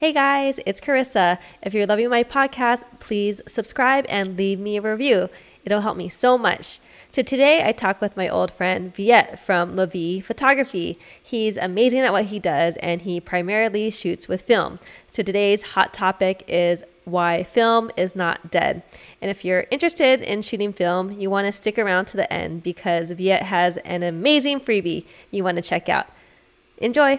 Hey guys, it's Carissa. If you're loving my podcast, please subscribe and leave me a review. It'll help me so much. So today I talk with my old friend Viet from Lavi Photography. He's amazing at what he does and he primarily shoots with film. So today's hot topic is why film is not dead. And if you're interested in shooting film, you want to stick around to the end because Viet has an amazing freebie you want to check out. Enjoy!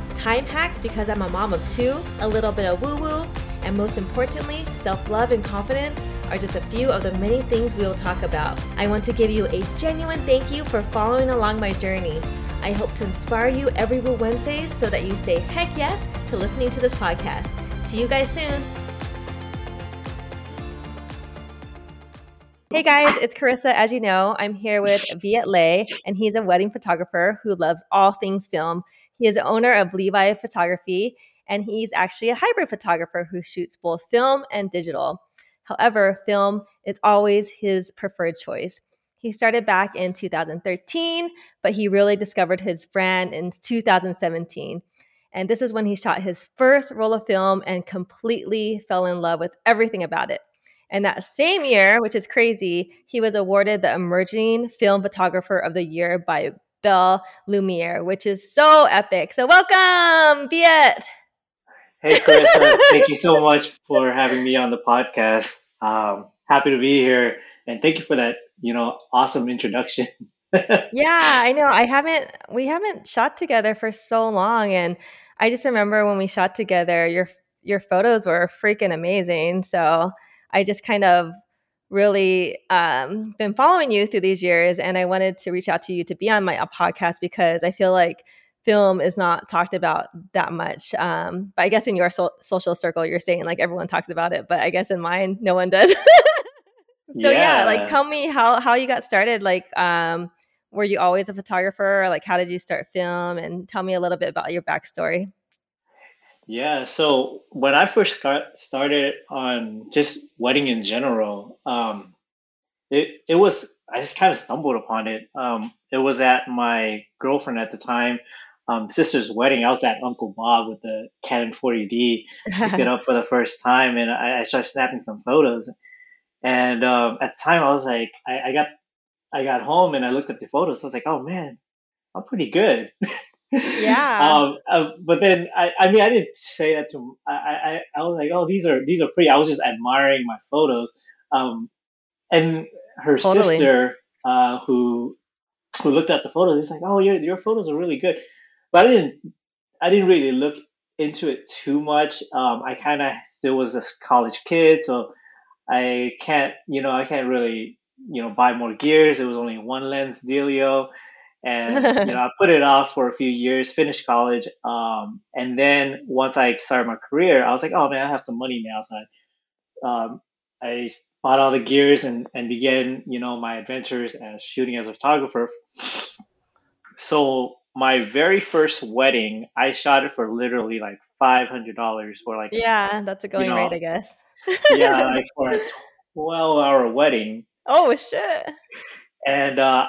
time hacks because I'm a mom of two, a little bit of woo woo, and most importantly, self love and confidence are just a few of the many things we will talk about. I want to give you a genuine thank you for following along my journey. I hope to inspire you every Woo Wednesdays so that you say heck yes to listening to this podcast. See you guys soon. Hey guys, it's Carissa. As you know, I'm here with Viet Le, and he's a wedding photographer who loves all things film. He is the owner of Levi Photography, and he's actually a hybrid photographer who shoots both film and digital. However, film is always his preferred choice. He started back in 2013, but he really discovered his brand in 2017. And this is when he shot his first roll of film and completely fell in love with everything about it. And that same year, which is crazy, he was awarded the Emerging Film Photographer of the Year by Belle Lumiere, which is so epic. So welcome, Viet. Hey, Chris. thank you so much for having me on the podcast. Um, happy to be here, and thank you for that, you know, awesome introduction. yeah, I know. I haven't. We haven't shot together for so long, and I just remember when we shot together, your your photos were freaking amazing. So I just kind of really um, been following you through these years, and I wanted to reach out to you to be on my podcast because I feel like film is not talked about that much. Um, but I guess in your so- social circle, you're saying like everyone talks about it, but I guess in mine, no one does. so yeah. yeah. like tell me how how you got started. Like, um, were you always a photographer? Like, how did you start film? And tell me a little bit about your backstory. Yeah, so when I first got started on just wedding in general, um, it it was I just kind of stumbled upon it. Um, it was at my girlfriend at the time, um, sister's wedding. I was at Uncle Bob with the Canon 40D, picked it up for the first time, and I, I started snapping some photos. And um, at the time, I was like, I, I got I got home and I looked at the photos. I was like, oh man, I'm pretty good. Yeah. um, uh, but then I, I mean, I didn't say that to. I, I, I was like, oh, these are these are pretty. I was just admiring my photos. Um, and her totally. sister, uh, who who looked at the photos, was like, oh, your your photos are really good. But I didn't I didn't really look into it too much. Um, I kind of still was a college kid, so I can't, you know, I can't really, you know, buy more gears. It was only one lens dealio and you know I put it off for a few years, finished college, um, and then once I started my career, I was like, oh man, I have some money now, so I, um, I bought all the gears and and began you know my adventures as shooting as a photographer. So my very first wedding, I shot it for literally like five hundred dollars for like yeah, that's a going you know, rate, I guess. yeah, like for a twelve hour wedding. Oh shit! And uh,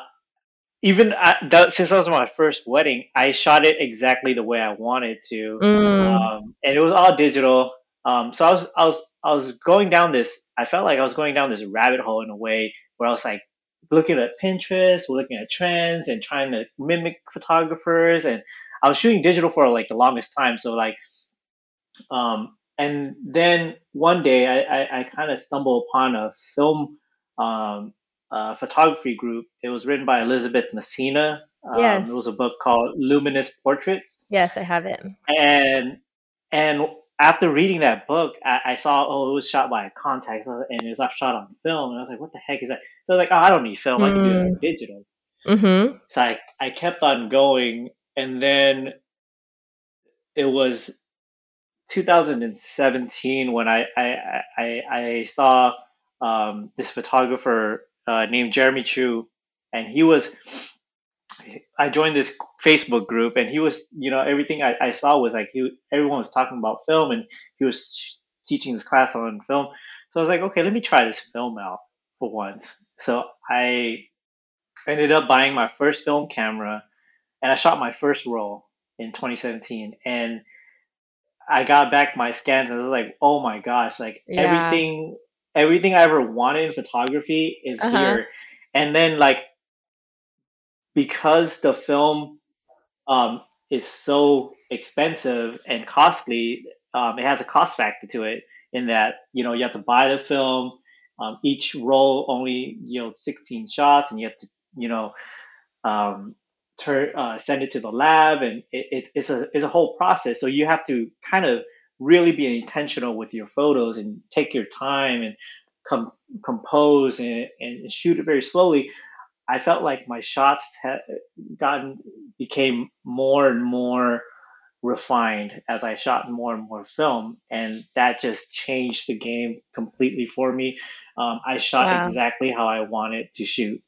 even that, since that was my first wedding, I shot it exactly the way I wanted to, mm. um, and it was all digital. Um, so I was I was I was going down this. I felt like I was going down this rabbit hole in a way where I was like looking at Pinterest, looking at trends, and trying to mimic photographers. And I was shooting digital for like the longest time. So like, um, and then one day I I, I kind of stumbled upon a film um, uh, photography group. It was written by Elizabeth Messina. Um, yes. It was a book called Luminous Portraits. Yes, I have it. And and after reading that book, I, I saw oh it was shot by a Contax and it was shot on film, and I was like, what the heck is that? So I was like, oh, I don't need film. Mm. I can do it mm. digital. Mm-hmm. So I I kept on going, and then it was 2017 when I I I, I saw um, this photographer uh, named Jeremy Chou, and he was. I joined this Facebook group, and he was, you know, everything I, I saw was like he, everyone was talking about film, and he was teaching this class on film. So I was like, okay, let me try this film out for once. So I ended up buying my first film camera, and I shot my first roll in 2017, and I got back my scans and I was like, oh my gosh, like yeah. everything everything I ever wanted in photography is uh-huh. here. And then like because the film um, is so expensive and costly, um, it has a cost factor to it in that you know you have to buy the film. Um, each roll only yields 16 shots, and you have to you know um, turn uh, send it to the lab, and it, it's a it's a whole process. So you have to kind of really be intentional with your photos and take your time and com- compose and, and shoot it very slowly. I felt like my shots had gotten became more and more refined as I shot more and more film, and that just changed the game completely for me. Um, I shot wow. exactly how I wanted to shoot.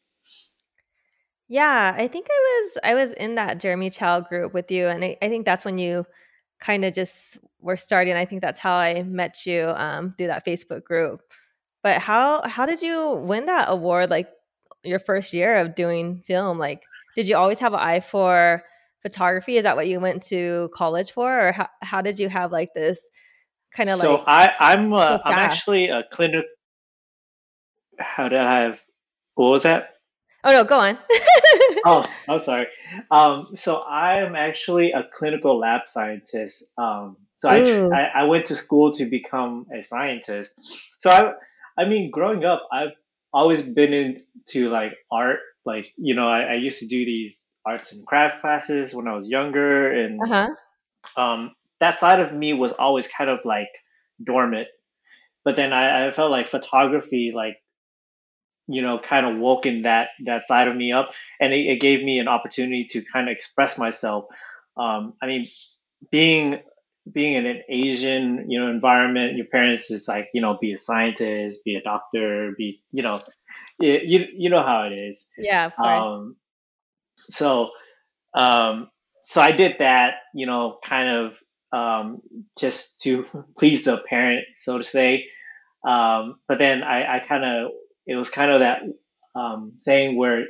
Yeah, I think I was I was in that Jeremy Chou group with you, and I, I think that's when you kind of just were starting. I think that's how I met you um, through that Facebook group. But how how did you win that award? Like your first year of doing film, like did you always have an eye for photography? Is that what you went to college for, or how how did you have like this kind of so like? So I I'm uh, so I'm actually a clinic. How did I have? What was that? Oh no, go on. oh, I'm sorry. Um, so I am actually a clinical lab scientist. Um, so I, I, I went to school to become a scientist. So I I mean, growing up, I've always been into like art. Like you know, I, I used to do these arts and craft classes when I was younger, and uh-huh. um, that side of me was always kind of like dormant. But then I, I felt like photography, like you know kind of woken that that side of me up. And it, it gave me an opportunity to kind of express myself. Um, i mean being being in an asian you know environment your parents is like you know be a scientist be a doctor be you know you, you, you know how it is. Yeah um, so um, so i did that you know kind of um, just to please the parent so to say. Um, but then i, I kind of it was kind of that um, saying where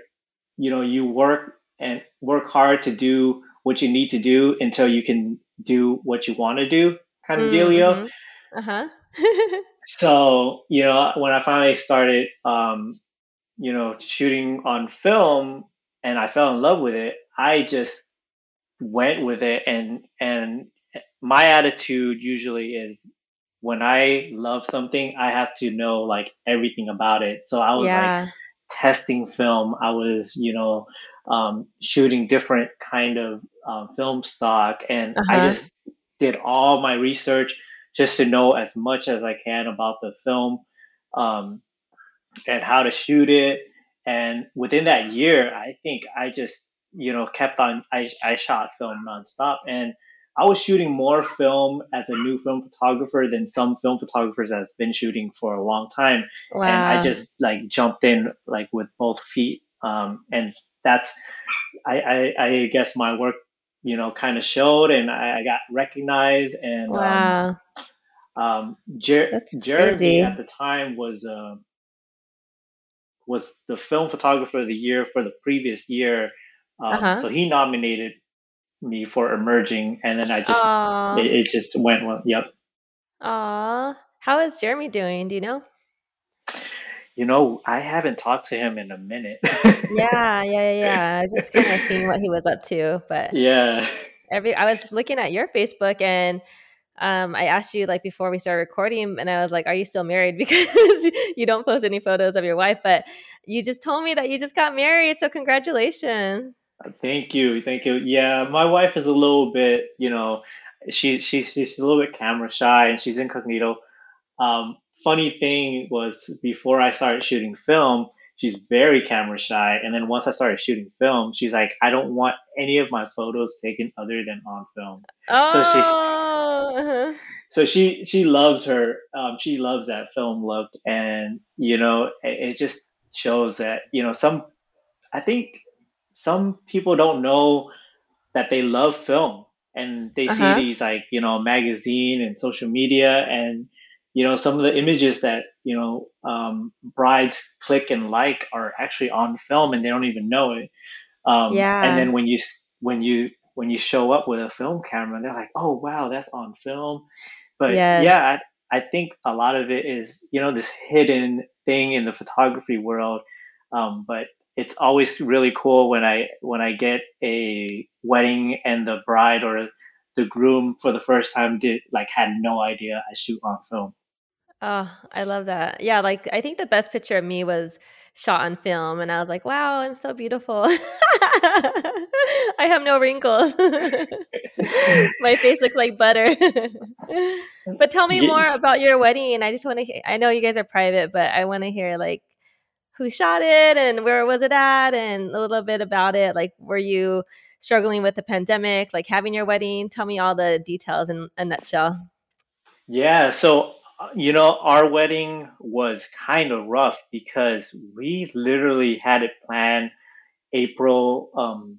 you know you work and work hard to do what you need to do until you can do what you want to do kind of mm-hmm. dealio uh-huh so you know when i finally started um, you know shooting on film and i fell in love with it i just went with it and and my attitude usually is when I love something, I have to know like everything about it. So I was yeah. like testing film. I was, you know, um, shooting different kind of um, film stock, and uh-huh. I just did all my research just to know as much as I can about the film um, and how to shoot it. And within that year, I think I just, you know, kept on. I I shot film nonstop, and I was shooting more film as a new film photographer than some film photographers that have been shooting for a long time. Wow. And I just like jumped in like with both feet. Um, and that's, I, I, I, guess my work, you know, kind of showed and I, I, got recognized and, um, wow. um, um, Jer- Jeremy at the time was, uh, was the film photographer of the year for the previous year. Um, uh-huh. So he nominated me for emerging, and then I just it, it, just went well. Yep. Aw, how is Jeremy doing? Do you know? You know, I haven't talked to him in a minute. yeah, yeah, yeah. I just kind of seen what he was up to, but yeah. Every I was looking at your Facebook and um, I asked you like before we started recording, and I was like, "Are you still married?" Because you don't post any photos of your wife, but you just told me that you just got married. So congratulations! Thank you, thank you. Yeah, my wife is a little bit, you know, she she's she's a little bit camera shy and she's incognito. Um, funny thing was before I started shooting film, she's very camera shy. And then once I started shooting film, she's like, I don't want any of my photos taken other than on film. Oh. So she, so she she loves her. Um, she loves that film look, and you know, it, it just shows that you know some. I think some people don't know that they love film and they uh-huh. see these like you know magazine and social media and you know some of the images that you know um, brides click and like are actually on film and they don't even know it um, yeah and then when you when you when you show up with a film camera they're like oh wow that's on film but yes. yeah I, I think a lot of it is you know this hidden thing in the photography world um, but it's always really cool when I when I get a wedding and the bride or the groom for the first time did like had no idea I shoot on film. Oh, I love that. Yeah, like I think the best picture of me was shot on film and I was like, "Wow, I'm so beautiful." I have no wrinkles. My face looks like butter. but tell me more about your wedding. I just want to I know you guys are private, but I want to hear like who shot it and where was it at and a little bit about it. Like were you struggling with the pandemic, like having your wedding? Tell me all the details in a nutshell. Yeah, so you know, our wedding was kind of rough because we literally had it planned April um,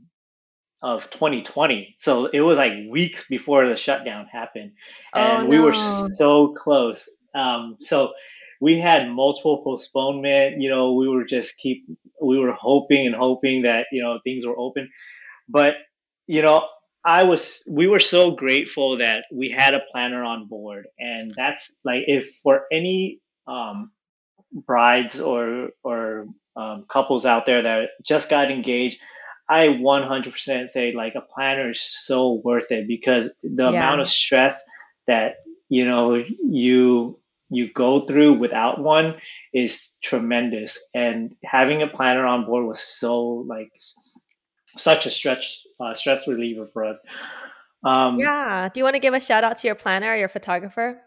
of 2020. So it was like weeks before the shutdown happened. Oh, and oh, no. we were so close. Um, so we had multiple postponement. You know, we were just keep, we were hoping and hoping that, you know, things were open. But, you know, I was we were so grateful that we had a planner on board, and that's like if for any um, brides or or um, couples out there that just got engaged, I 100% say like a planner is so worth it because the yeah. amount of stress that you know you you go through without one is tremendous and having a planner on board was so like such a stretch uh, stress reliever for us. Um, yeah. Do you want to give a shout out to your planner or your photographer?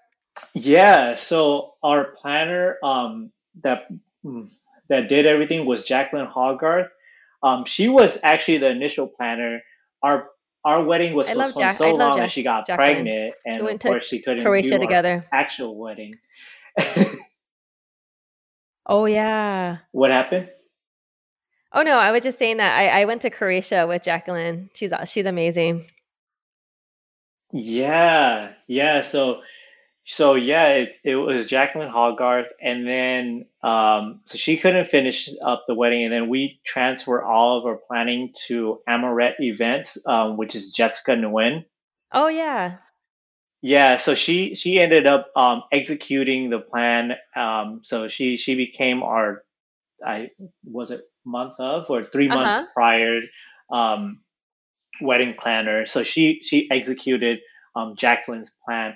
Yeah. So our planner um, that mm, that did everything was Jacqueline Hogarth. Um, she was actually the initial planner. Our our wedding was postponed Jack- so long Jack- that she got Jacqueline. pregnant, and we of course she couldn't Croatia do together. actual wedding. oh yeah. What happened? Oh no, I was just saying that I, I went to Croatia with Jacqueline. She's she's amazing. Yeah, yeah. So, so yeah, it it was Jacqueline Hogarth, and then um, so she couldn't finish up the wedding, and then we transfer all of our planning to Amaret Events, um, which is Jessica Nguyen. Oh yeah. Yeah, so she she ended up um, executing the plan. Um, so she she became our I was it month of or 3 months uh-huh. prior um, wedding planner. So she she executed um, Jacqueline's plan.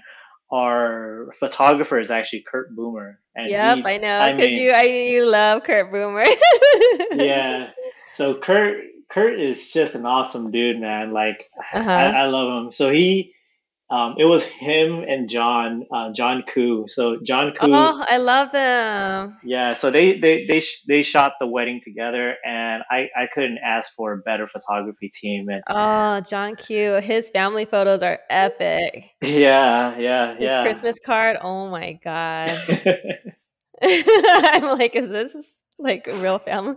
Our photographer is actually Kurt Boomer. And yep, he, I know because you I, you love Kurt Boomer. yeah. So Kurt Kurt is just an awesome dude, man. Like uh-huh. I, I love him. So he um, it was him and John, uh, John Koo. So John Koo. Oh, I love them. Yeah, so they they they sh- they shot the wedding together, and I I couldn't ask for a better photography team. And oh, John Koo, his family photos are epic. Yeah, yeah, his yeah. Christmas card. Oh my god. I'm like, is this like real family?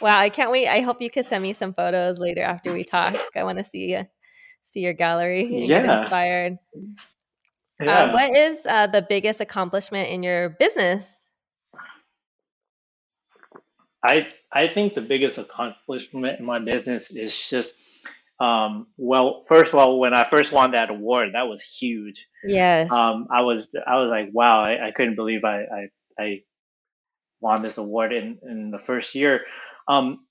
wow, I can't wait. I hope you can send me some photos later after we talk. I want to see your gallery and yeah. get inspired. Uh, yeah. Uh, what is uh, the biggest accomplishment in your business? I I think the biggest accomplishment in my business is just um, well, first of all, when I first won that award, that was huge. Yes. Um, I was I was like, wow, I, I couldn't believe I, I, I won this award in, in the first year. Um,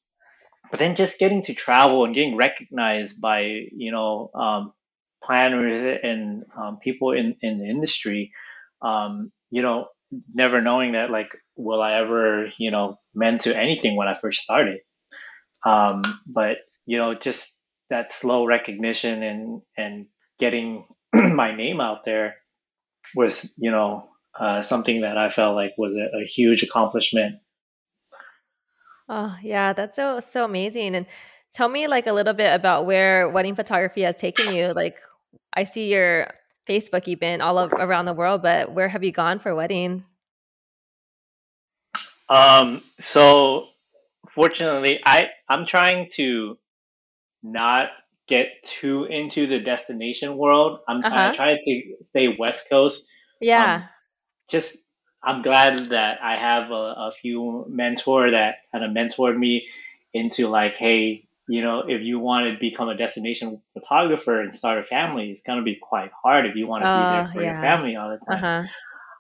but then just getting to travel and getting recognized by you know um, planners and um, people in, in the industry um, you know never knowing that like will i ever you know meant to anything when i first started. Um, but you know just that slow recognition and and getting my name out there was you know uh, something that i felt like was a, a huge accomplishment Oh, yeah, that's so so amazing. And tell me like a little bit about where wedding photography has taken you. Like I see your Facebook you've been all around the world, but where have you gone for weddings? Um, so fortunately, I I'm trying to not get too into the destination world. I'm uh-huh. I try to stay West Coast. Yeah. Um, just I'm glad that I have a, a few mentor that kind of mentored me into like, hey, you know, if you want to become a destination photographer and start a family, it's gonna be quite hard if you want to be there oh, for yeah. your family all the time. Uh-huh.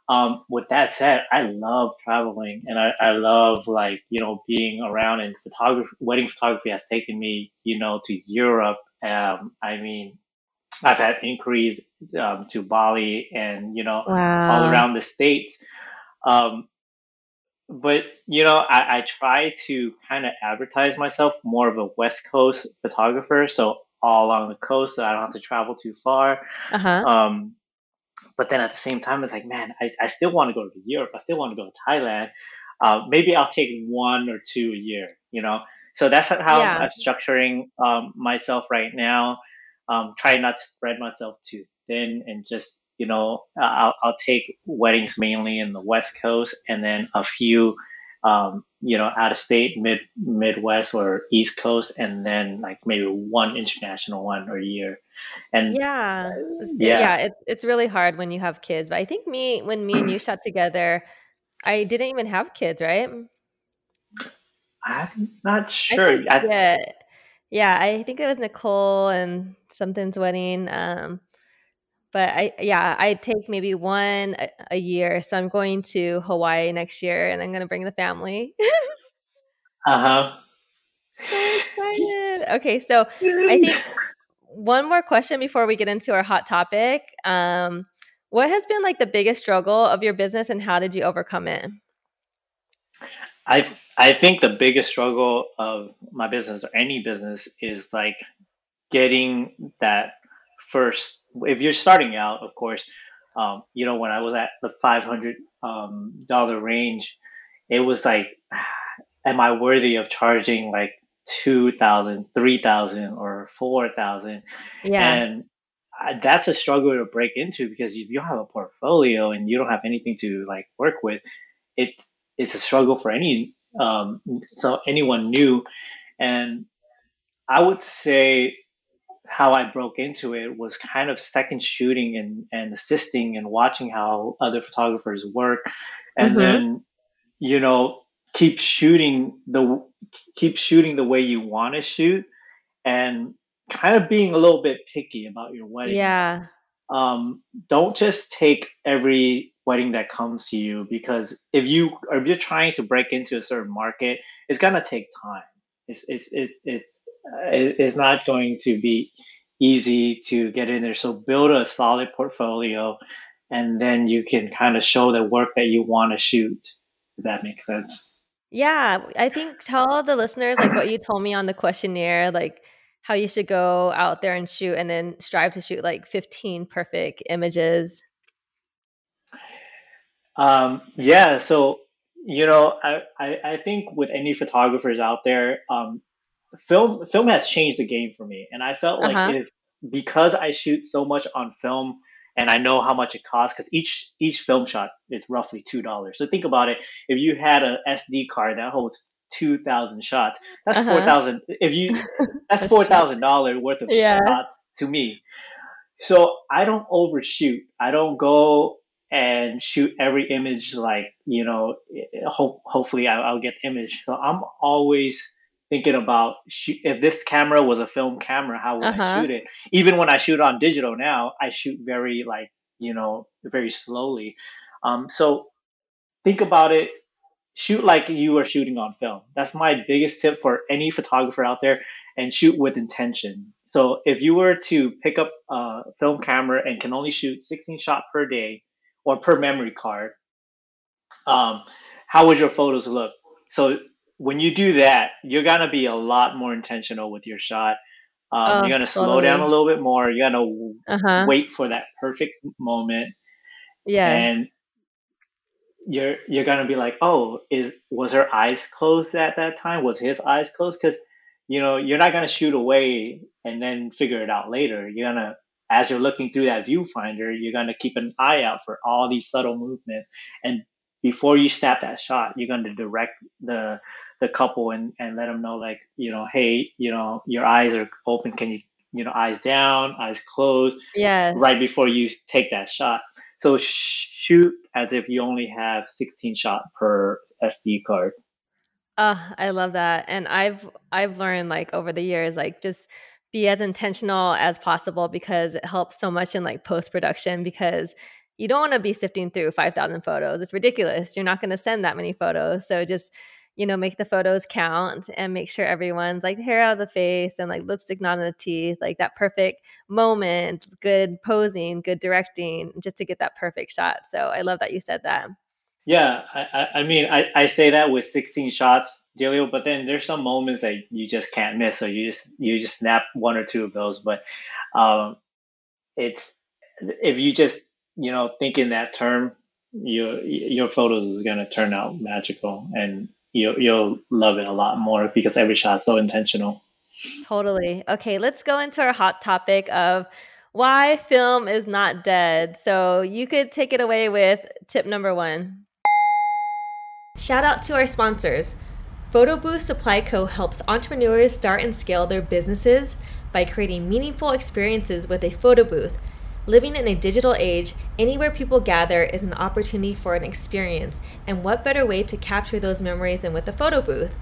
Um, with that said, I love traveling and I, I love like, you know, being around and photography, wedding photography has taken me, you know, to Europe. Um, I mean, I've had inquiries um, to Bali and, you know, wow. all around the States. Um, but, you know, I, I try to kind of advertise myself more of a West Coast photographer. So all along the coast, so I don't have to travel too far. Uh-huh. Um, but then at the same time, it's like, man, I, I still want to go to Europe. I still want to go to Thailand. Uh, maybe I'll take one or two a year, you know? So that's how yeah. I'm structuring um, myself right now. Um, try not to spread myself too thin and just, you know, I'll, I'll take weddings mainly in the West Coast and then a few um, you know, out of state, mid Midwest or East Coast, and then like maybe one international one a year. And yeah, yeah, yeah it's it's really hard when you have kids. But I think me when me and you shot together, I didn't even have kids, right? I'm not sure. I think, yeah, yeah, I think it was Nicole and something's wedding. Um, but I yeah, I take maybe one a, a, year. So I'm going to Hawaii next year, and I'm going to bring the family. uh huh. So excited. Okay, so I think one more question before we get into our hot topic. Um, what has been like the biggest struggle of your business, and how did you overcome it? I I think the biggest struggle of my business or any business is like getting that first if you're starting out, of course, um, you know, when I was at the five hundred um, dollar range, it was like, am I worthy of charging like two thousand, three thousand, or four thousand? Yeah. And that's a struggle to break into because if you don't have a portfolio and you don't have anything to like work with, it's it's a struggle for any um, so anyone new, and I would say how I broke into it was kind of second shooting and, and assisting and watching how other photographers work. And mm-hmm. then you know keep shooting the keep shooting the way you want to shoot and kind of being a little bit picky about your wedding. Yeah. Um, don't just take every wedding that comes to you because if you if you're trying to break into a certain market it's gonna take time. It's it's it's, it's is not going to be easy to get in there. So build a solid portfolio and then you can kind of show the work that you want to shoot, if that makes sense. Yeah, I think tell the listeners like what you told me on the questionnaire, like how you should go out there and shoot and then strive to shoot like 15 perfect images. Um, yeah, so you know, I, I, I think with any photographers out there, um, film film has changed the game for me, and I felt like uh-huh. if because I shoot so much on film and I know how much it costs because each each film shot is roughly two dollars. So think about it: if you had a SD card that holds two thousand shots, that's uh-huh. four thousand. If you that's four thousand dollars worth of yeah. shots to me. So I don't overshoot. I don't go and shoot every image like you know. Ho- hopefully, I'll, I'll get the image. So I'm always thinking about if this camera was a film camera, how would uh-huh. I shoot it? Even when I shoot on digital now, I shoot very like you know very slowly. Um, so think about it. Shoot like you are shooting on film. That's my biggest tip for any photographer out there, and shoot with intention. So if you were to pick up a film camera and can only shoot 16 shot per day or per memory card, um, how would your photos look? So when you do that, you're gonna be a lot more intentional with your shot. Um, oh, you're gonna slow totally. down a little bit more. You're gonna uh-huh. wait for that perfect moment. Yeah, and you're you're gonna be like, oh, is was her eyes closed at that time? Was his eyes closed? Because you know you're not gonna shoot away and then figure it out later. You're gonna as you're looking through that viewfinder, you're gonna keep an eye out for all these subtle movements. And before you snap that shot, you're gonna direct the the couple and and let them know like you know, hey, you know, your eyes are open. Can you you know eyes down, eyes closed? Yeah. Right before you take that shot so shoot as if you only have 16 shot per SD card. Uh, I love that. And I've I've learned like over the years, like just be as intentional as possible because it helps so much in like post production because you don't want to be sifting through 5,000 photos. It's ridiculous. You're not going to send that many photos. So just you know, make the photos count and make sure everyone's like hair out of the face and like lipstick not in the teeth, like that perfect moment, good posing, good directing, just to get that perfect shot. So I love that you said that. Yeah, I, I mean, I, I say that with 16 shots, Jaleel, but then there's some moments that you just can't miss. So you just you just snap one or two of those. But um, it's if you just you know think in that term, your your photos is gonna turn out magical, and you'll you'll love it a lot more because every shot is so intentional. Totally. Okay, let's go into our hot topic of why film is not dead. So you could take it away with tip number one. Shout out to our sponsors. PhotoBooth Supply Co. helps entrepreneurs start and scale their businesses by creating meaningful experiences with a photo booth Living in a digital age, anywhere people gather is an opportunity for an experience, and what better way to capture those memories than with a photo booth?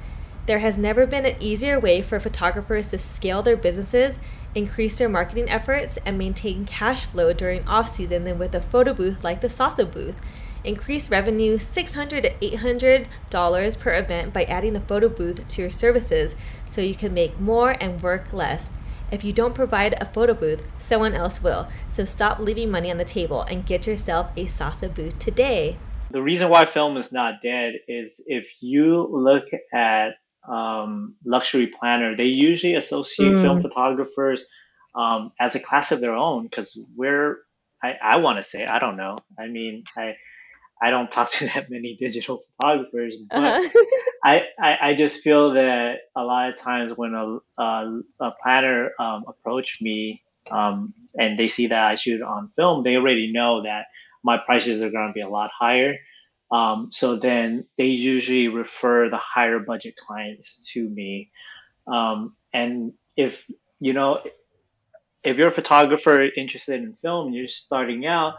There has never been an easier way for photographers to scale their businesses, increase their marketing efforts, and maintain cash flow during off season than with a photo booth like the Salsa booth. Increase revenue 600 to $800 per event by adding a photo booth to your services so you can make more and work less. If you don't provide a photo booth, someone else will. So stop leaving money on the table and get yourself a Salsa booth today. The reason why film is not dead is if you look at um, luxury planner, they usually associate mm. film photographers um, as a class of their own because we're, I, I want to say, I don't know. I mean, I, I don't talk to that many digital photographers, but uh-huh. I, I, I, just feel that a lot of times when a, a, a planner um, approach me um, and they see that I shoot on film, they already know that my prices are going to be a lot higher. Um, so then they usually refer the higher budget clients to me. Um, and if, you know, if you're a photographer interested in film and you're starting out,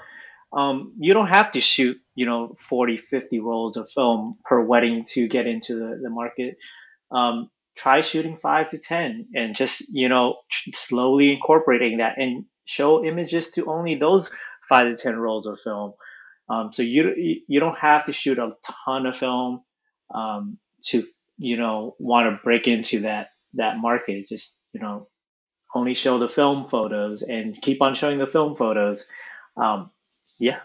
um, you don't have to shoot you know 40 50 rolls of film per wedding to get into the, the market. Um, try shooting five to ten and just you know slowly incorporating that and show images to only those five to ten rolls of film. Um, so you you don't have to shoot a ton of film um, to you know want to break into that that market. Just you know only show the film photos and keep on showing the film photos. Um, yeah.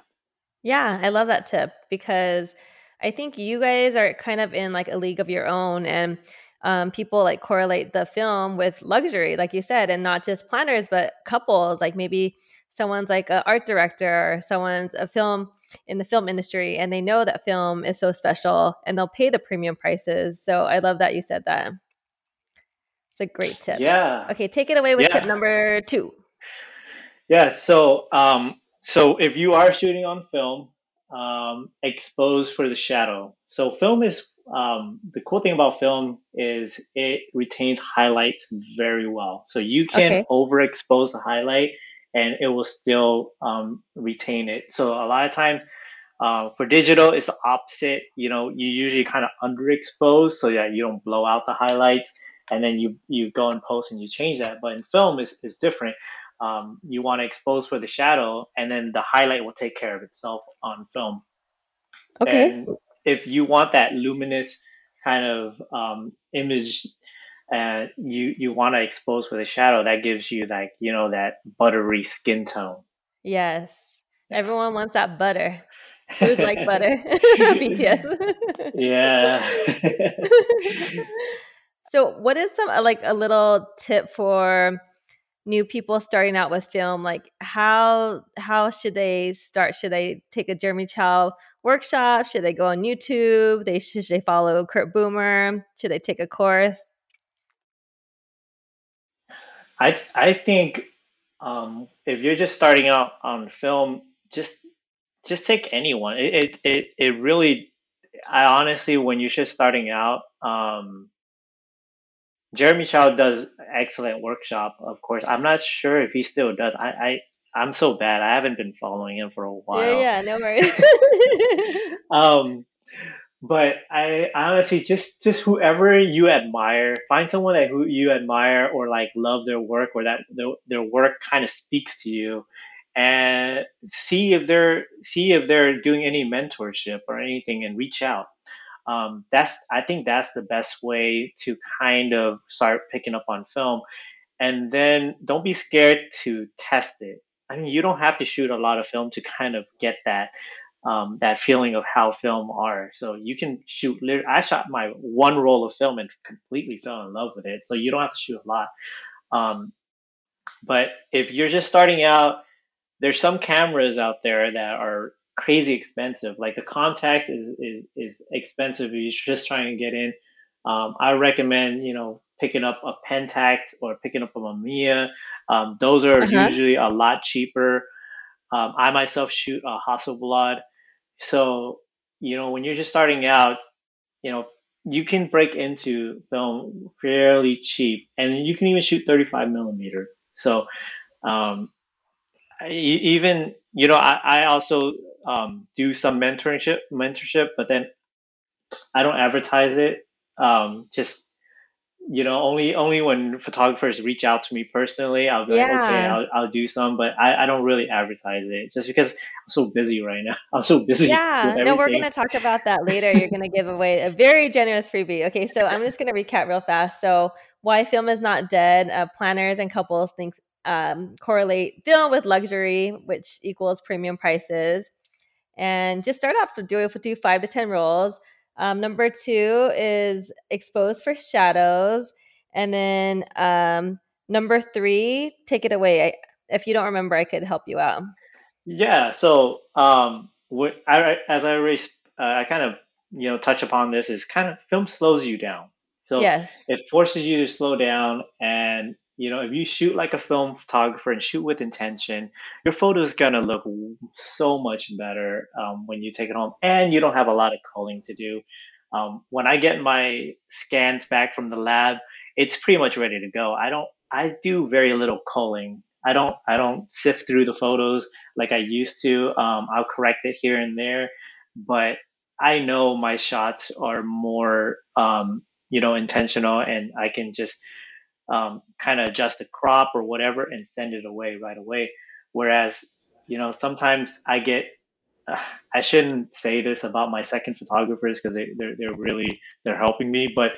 Yeah, I love that tip because I think you guys are kind of in like a league of your own and um, people like correlate the film with luxury, like you said, and not just planners, but couples. Like maybe someone's like an art director, or someone's a film in the film industry, and they know that film is so special and they'll pay the premium prices. So I love that you said that. It's a great tip. Yeah. Okay, take it away with yeah. tip number two. Yeah. So um, so if you are shooting on film, um, expose for the shadow. So film is um, the cool thing about film is it retains highlights very well. So you can okay. overexpose the highlight and it will still um, retain it. So a lot of times uh, for digital, it's the opposite. You know, you usually kind of underexpose so that you don't blow out the highlights, and then you you go and post and you change that. But in film, is is different um, you want to expose for the shadow, and then the highlight will take care of itself on film. Okay. And if you want that luminous kind of um, image, uh, you you want to expose for the shadow, that gives you like you know that buttery skin tone. Yes, everyone wants that butter. Food like butter. BTS. yeah. so, what is some like a little tip for? New people starting out with film like how how should they start should they take a jeremy Chou workshop? Should they go on YouTube? They should they follow Kurt Boomer? Should they take a course? I I think um, if you're just starting out on film, just just take anyone. It it it, really, I honestly, when you're just starting out, um, Jeremy Chou does excellent workshop. Of course, I'm not sure if he still does. I I I'm so bad. I haven't been following him for a while. Yeah, yeah, no worries. um, but I honestly just just whoever you admire, find someone that who you admire or like love their work or that their, their work kind of speaks to you, and see if they're see if they're doing any mentorship or anything, and reach out. Um, that's I think that's the best way to kind of start picking up on film, and then don't be scared to test it. I mean, you don't have to shoot a lot of film to kind of get that um, that feeling of how film are. So you can shoot. I shot my one roll of film and completely fell in love with it. So you don't have to shoot a lot. Um, but if you're just starting out, there's some cameras out there that are crazy expensive. Like the Contax is is is expensive if you're just trying to get in. Um, I recommend you know picking up a Pentax or picking up a Mamiya. Um, those are uh-huh. usually a lot cheaper. Um, I myself shoot a Hasselblad. So, you know, when you're just starting out, you know, you can break into film fairly cheap and you can even shoot 35 millimeter. So, um, even, you know, I, I also um, do some mentorship, mentorship, but then I don't advertise it. Um, just you know, only only when photographers reach out to me personally, I'll be yeah. like, okay, I'll, I'll do some, but I, I don't really advertise it just because I'm so busy right now. I'm so busy. Yeah, no, we're gonna talk about that later. You're gonna give away a very generous freebie. Okay, so I'm just gonna recap real fast. So why film is not dead? Uh, planners and couples think um, correlate film with luxury, which equals premium prices, and just start off to do do five to ten rolls um, number two is exposed for shadows. And then um, number three, take it away. I, if you don't remember, I could help you out. Yeah. So um, what I, as I already, uh, I kind of you know touch upon this is kind of film slows you down. So yes. it forces you to slow down and you know, if you shoot like a film photographer and shoot with intention, your photo is gonna look so much better um, when you take it home, and you don't have a lot of culling to do. Um, when I get my scans back from the lab, it's pretty much ready to go. I don't, I do very little culling. I don't, I don't sift through the photos like I used to. Um, I'll correct it here and there, but I know my shots are more, um, you know, intentional, and I can just um, kind of adjust the crop or whatever and send it away right away. Whereas, you know, sometimes I get, uh, I shouldn't say this about my second photographers because they, they're, they're really, they're helping me. But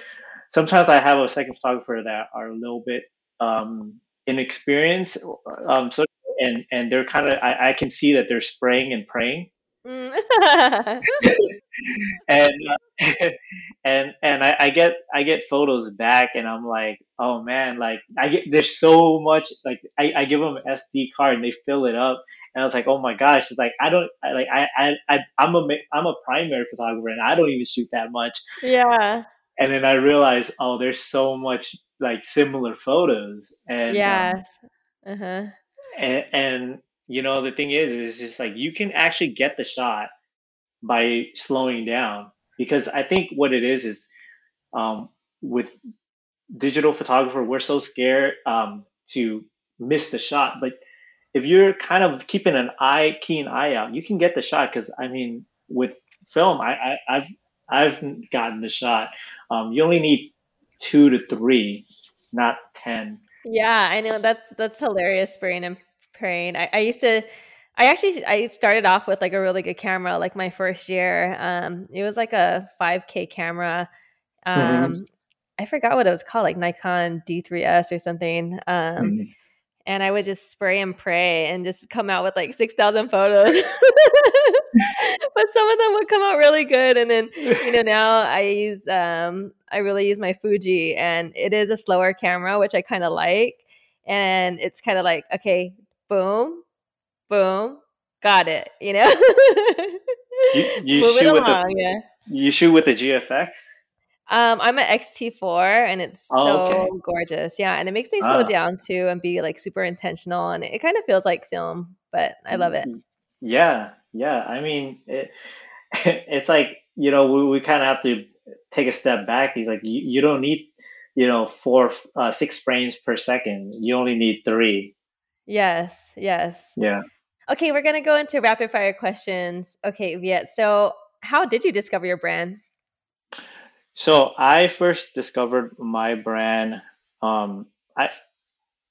sometimes I have a second photographer that are a little bit um, inexperienced. Um, so, and, and they're kind of, I, I can see that they're spraying and praying. And uh, and and I, I, get I get photos back, and I'm like, oh man, like I get there's so much like I, I give them an SD card and they fill it up, and I was like, oh my gosh, it's like I don't I, like I I, I I'm a I'm a primary photographer and I don't even shoot that much. Yeah. And then I realized, oh, there's so much like similar photos, and yeah, um, uh huh, and, and you know the thing is is just like you can actually get the shot by slowing down. Because i think what it is is um, with digital photographer we're so scared um, to miss the shot. But if you're kind of keeping an eye keen eye out you can get the shot. Because i mean with film I, I have i've gotten the shot. Um, you only need two to three not ten. Yeah i know. That's that's hilarious brain praying. I, I used to I actually I started off with like a really good camera like my first year. Um it was like a 5K camera. Mm-hmm. Um mm-hmm. I forgot what it was called like Nikon D3S or something. Um mm-hmm. and I would just spray and pray and just come out with like 6,000 photos. but some of them would come out really good and then you know now I use um I really use my Fuji and it is a slower camera which I kind of like and it's kind of like okay boom, boom, got it, you know? You, you shoot with along, the, yeah. You shoot with the GFX. Um, I'm an X-T4 and it's oh, so okay. gorgeous. Yeah, and it makes me slow ah. down too and be like super intentional and it, kind of feels like film, but I love it. Yeah, yeah. I mean, it, it's like you know we, we kind of have to take a step back. Like you, you don't need you know four uh, six frames per second. You only need three. Yes. Yes. Yeah. Okay, we're gonna go into rapid fire questions. Okay, Viet. So, how did you discover your brand? So I first discovered my brand. Um, I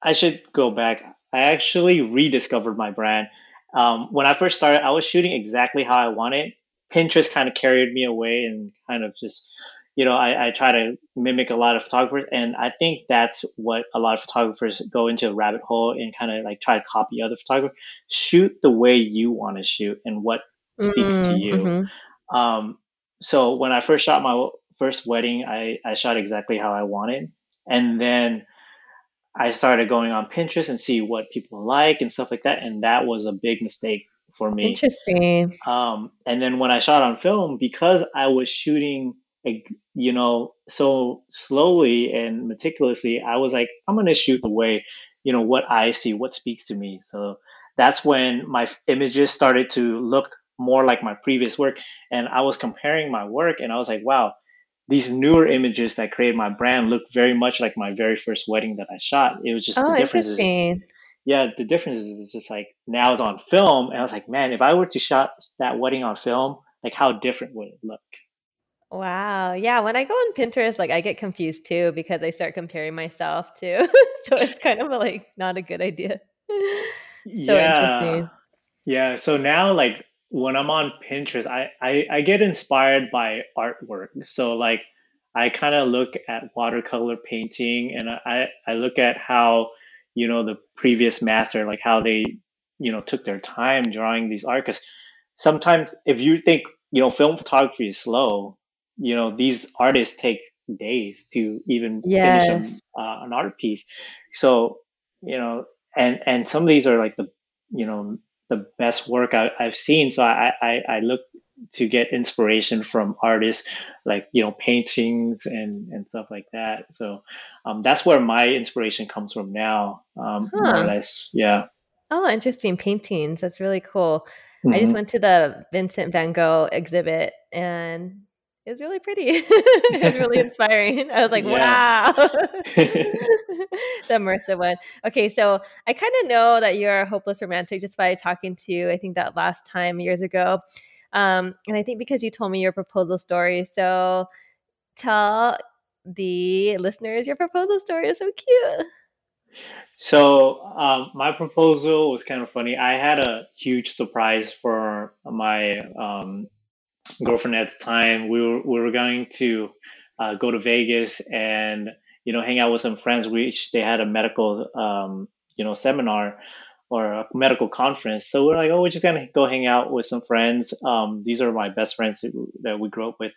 I should go back. I actually rediscovered my brand. Um, when I first started, I was shooting exactly how I wanted. Pinterest kind of carried me away and kind of just, you know, I, I try to mimic a lot of photographers. And I think that's what a lot of photographers go into a rabbit hole and kind of like try to copy other photographers. Shoot the way you want to shoot and what speaks mm-hmm. to you. Mm-hmm. Um, so when I first shot my first wedding, I, I shot exactly how I wanted. And then I started going on Pinterest and see what people like and stuff like that. And that was a big mistake for me. Interesting. Um, and then when I shot on film, because I was shooting, you know, so slowly and meticulously, I was like, I'm going to shoot the way, you know, what I see, what speaks to me. So that's when my images started to look more like my previous work. And I was comparing my work and I was like, wow, these newer images that created my brand look very much like my very first wedding that I shot. It was just oh, the difference is, yeah, the difference is just like now it's on film, and I was like, man, if I were to shot that wedding on film, like how different would it look? Wow. Yeah. When I go on Pinterest, like I get confused too because I start comparing myself too. so it's kind of like not a good idea. so yeah. interesting. Yeah. So now like when I'm on Pinterest, I, I, I get inspired by artwork. So like I kind of look at watercolor painting and I, I look at how, you know, the previous master, like how they, you know, took their time drawing these art. Cause sometimes if you think, you know, film photography is slow, you know, these artists take days to even yes. finish a, uh, an art piece. So, you know, and, and some of these are like the, you know, the best work I, have seen. So I, I, I look to get inspiration from artists like you know paintings and and stuff like that. So um, that's where my inspiration comes from now, um, huh. more or less. Yeah. Oh, interesting paintings. That's really cool. Mm-hmm. I just mm-hmm. went to the Vincent Van Gogh exhibit and it was really pretty. it was really inspiring. I was like, wow. the immersive one. Okay, so I kind of know that you're a hopeless romantic just by talking to you. I think that last time years ago. Um, and I think because you told me your proposal story. So tell the listeners your proposal story is so cute. So um, my proposal was kind of funny. I had a huge surprise for my um, girlfriend at the time. We were we were going to uh, go to Vegas and you know hang out with some friends. Which they had a medical um, you know seminar or a medical conference. So we're like, oh, we're just gonna go hang out with some friends. Um, these are my best friends that we grew up with.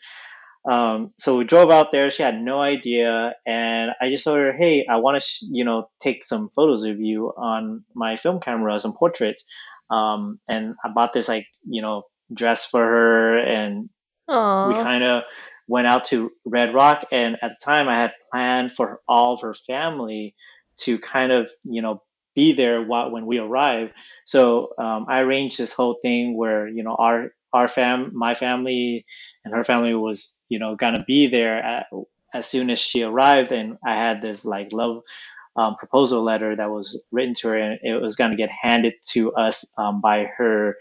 Um, so we drove out there. She had no idea, and I just told her, "Hey, I want to, sh- you know, take some photos of you on my film camera, some portraits." Um, and I bought this like, you know, dress for her, and Aww. we kind of went out to Red Rock. And at the time, I had planned for all of her family to kind of, you know, be there while, when we arrive. So um, I arranged this whole thing where you know our our fam, my family, and her family was you know gonna be there at, as soon as she arrived, and I had this like love um, proposal letter that was written to her, and it was gonna get handed to us um, by her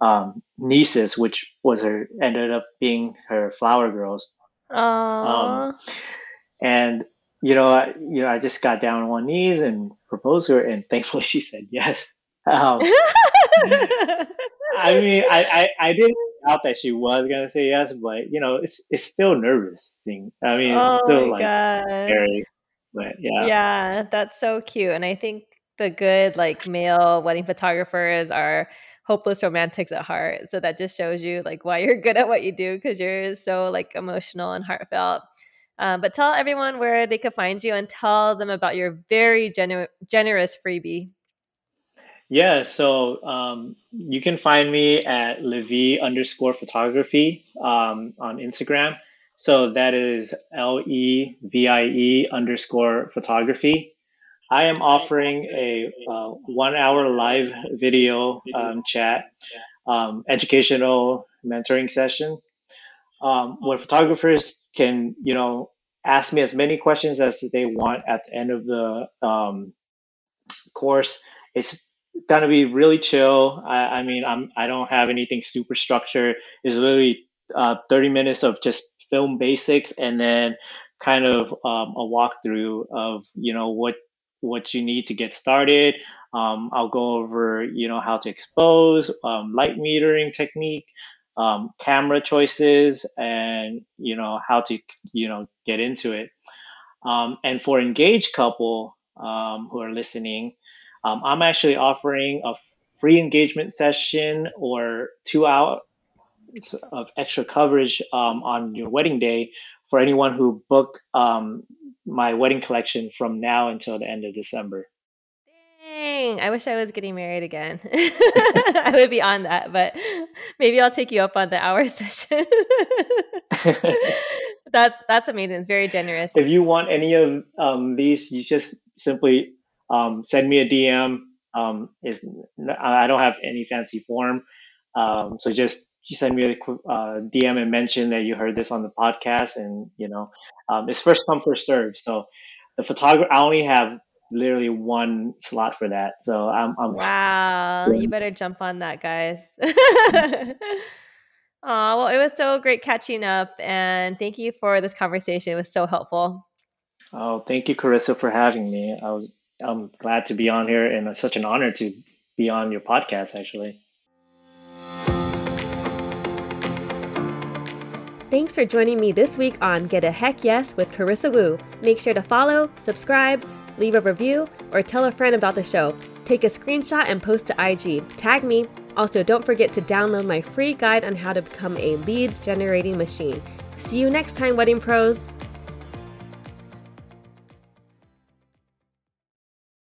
um, nieces, which was her ended up being her flower girls. Um, and you know, I, you know, I just got down on one knees and proposed to her, and thankfully she said yes. Um, I mean, I, I, I didn't doubt that she was gonna say yes, but you know, it's it's still nervous. I mean, it's oh still like God. scary. But yeah, yeah, that's so cute, and I think the good like male wedding photographers are hopeless romantics at heart. So that just shows you like why you're good at what you do because you're so like emotional and heartfelt. Um, but tell everyone where they could find you and tell them about your very generous freebie. Yeah, so um, you can find me at Levi underscore photography um, on Instagram. So that is L E V I E underscore photography. I am offering a uh, one hour live video um, chat, um, educational mentoring session, um, where photographers can, you know, ask me as many questions as they want at the end of the um, course. It's gonna be really chill. I, I mean, I'm I don't have anything super structured. It's literally uh, 30 minutes of just film basics and then kind of um, a walkthrough of you know what what you need to get started. Um, I'll go over you know how to expose, um, light metering technique, um, camera choices, and you know how to you know get into it. Um, and for engaged couple um, who are listening, um, I'm actually offering a free engagement session or two hours of extra coverage on your wedding day for anyone who book um, my wedding collection from now until the end of December. Dang, I wish I was getting married again. I would be on that, but maybe I'll take you up on the hour session. that's that's amazing. It's very generous. If you want any of um, these, you just simply um, send me a DM. Um, is I don't have any fancy form, um, so just send me a uh, DM and mentioned that you heard this on the podcast, and you know, um, it's first come first serve. So the photographer, I only have literally one slot for that. So I'm, I'm wow. You better jump on that, guys. Oh, well, it was so great catching up, and thank you for this conversation. It was so helpful. Oh, thank you, Carissa, for having me. I was I'm glad to be on here and it's such an honor to be on your podcast, actually. Thanks for joining me this week on Get a Heck Yes with Carissa Wu. Make sure to follow, subscribe, leave a review, or tell a friend about the show. Take a screenshot and post to IG. Tag me. Also, don't forget to download my free guide on how to become a lead generating machine. See you next time, Wedding Pros.